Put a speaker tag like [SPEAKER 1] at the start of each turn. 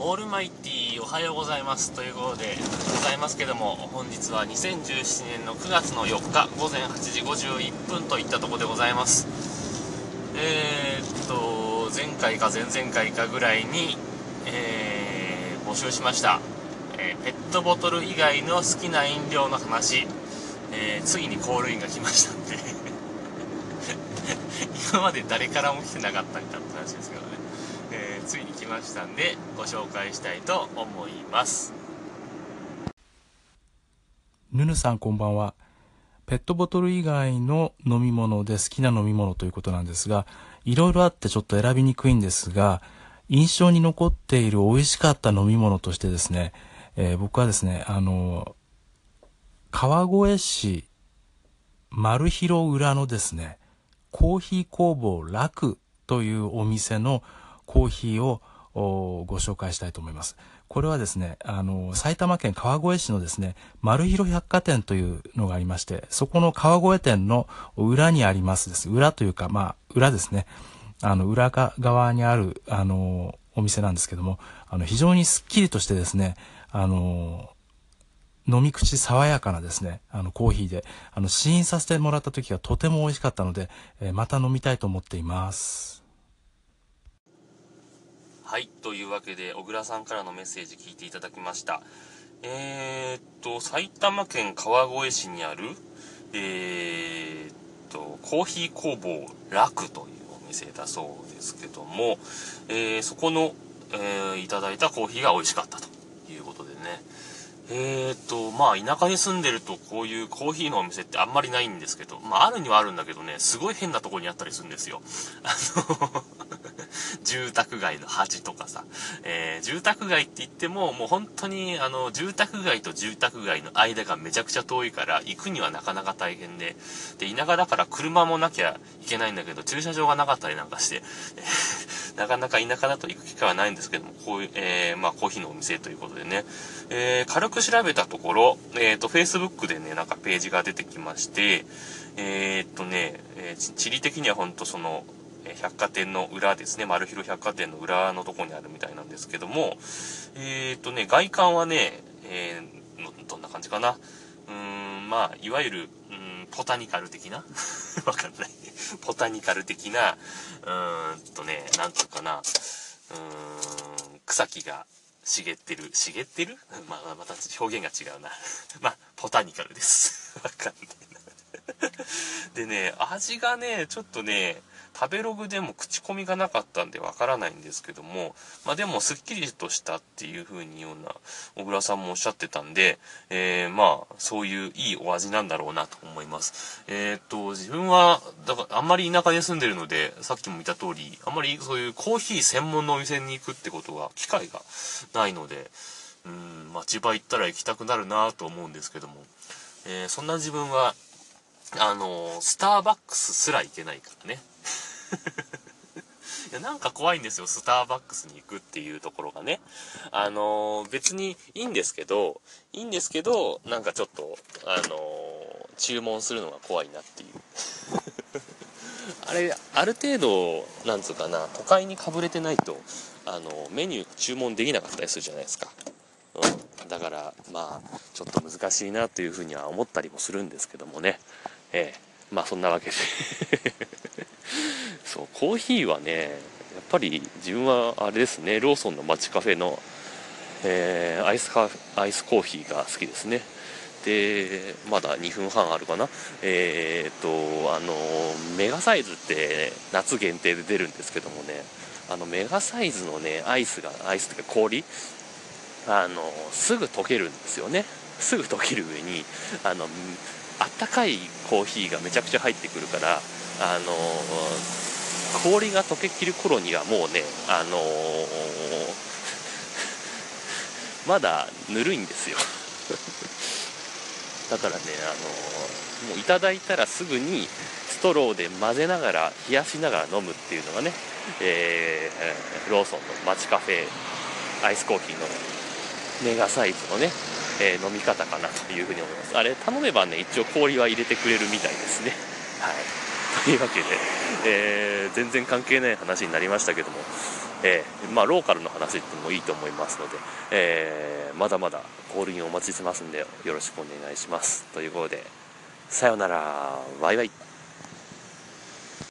[SPEAKER 1] オールマイティおはようございますということでございますけども本日は2017年の9月の4日午前8時51分といったとこでございます。えー、っと前回か前々回かぐらいに、えー、募集しました、えー、ペットボトル以外の好きな飲料の話、えついにコールインが来ましたんで。今まで誰からも来てなかったんかって話ですけど、ついに来ましたんでご紹介したいと思います。
[SPEAKER 2] ぬぬさんこんばんは。ペットボトル以外の飲み物で好きな飲み物ということなんですがいろいろあってちょっと選びにくいんですが印象に残っている美味しかった飲み物としてですね、えー、僕はですねあの川越市丸広裏のですねコーヒー工房楽というお店のコーヒーをご紹介したいと思います。これはですね、あの、埼玉県川越市のですね、丸広百貨店というのがありまして、そこの川越店の裏にありますです。裏というか、まあ、裏ですね。あの、裏側にある、あの、お店なんですけども、あの、非常にスッキリとしてですね、あの、飲み口爽やかなですね、あの、コーヒーで、あの、試飲させてもらった時がとても美味しかったので、え、また飲みたいと思っています。
[SPEAKER 1] はい、というわけで、小倉さんからのメッセージ聞いていただきました。えー、っと、埼玉県川越市にある、えー、っと、コーヒー工房楽というお店だそうですけども、えー、そこの、えいただいたコーヒーが美味しかったということでね。えーと、まあ、田舎に住んでるとこういうコーヒーのお店ってあんまりないんですけど、まあ、あるにはあるんだけどね、すごい変なとこにあったりするんですよ。あの 住宅街の端とかさ、えー、住宅街って言っても、もう本当に、あの、住宅街と住宅街の間がめちゃくちゃ遠いから、行くにはなかなか大変で、で、田舎だから車もなきゃいけないんだけど、駐車場がなかったりなんかして、なかなか田舎だと行く機会はないんですけども、こういう、えー、まあ、コーヒーのお店ということでね、えー、軽く調べたところ、えっ、ー、と、Facebook でね、なんかページが出てきまして、えー、っとね、え地理的には本当その、百貨店の裏ですね、丸広百貨店の裏のとこにあるみたいなんですけども、えー、っとね、外観はね、えー、どんな感じかな。うーん、まあ、いわゆる、うん、ポタニカル的な？わかんない。ボタニカル的な、うーんとね、なんとかな、うーん、草木が茂ってる。茂ってる？まあ、また表現が違うな。まあ、ポタニカルです。わかんない。でね、味がね、ちょっとね、食べログでも口コミがなかったんでわからないんですけども、まあでもすっきりとしたっていう風にような小倉さんもおっしゃってたんで、えー、まあそういういいお味なんだろうなと思います。えー、っと、自分は、だからあんまり田舎に住んでるので、さっきも言った通り、あんまりそういうコーヒー専門のお店に行くってことが、機会がないので、うん、町場行ったら行きたくなるなと思うんですけども、えー、そんな自分は、あのスターバックスすら行けないからね。いや、なんか怖いんですよ、スターバックスに行くっていうところがね。あのー、別にいいんですけど、いいんですけど、なんかちょっと、あのー、注文するのが怖いなっていう。あれ、ある程度、なんつうかな、都会にかぶれてないと、あの、メニュー注文できなかったりするじゃないですか。うん。だから、まあ、ちょっと難しいなというふうには思ったりもするんですけどもね。ええ。まあそんなわけで。そうコーヒーはねやっぱり自分はあれですねローソンの街カフェの、えー、アイスカアイスコーヒーが好きですね。でまだ2分半あるかな。えー、っとあのメガサイズって夏限定で出るんですけどもね。あのメガサイズのねアイスがアイスっていうか氷あのすぐ溶けるんですよね。すぐ溶ける上にあのあったかいコーヒーがめちゃくちゃ入ってくるからあの氷が溶けきる頃にはもうねあの まだぬるいんですよ。だからねあのもういただいたらすぐにストローで混ぜながら冷やしながら飲むっていうのがね、えー、ローソンの街カフェアイスコーヒーのメガサイズのねえー、飲み方かなというふうに思います。あれ頼めばね一応氷は入れてくれるみたいですね。はい。というわけで、えー、全然関係ない話になりましたけどもえー、まあ、ローカルの話ってもいいと思いますので、えー、まだまだコールインお待ちしてますんでよろしくお願いします。ということでさようなら。バイバイ。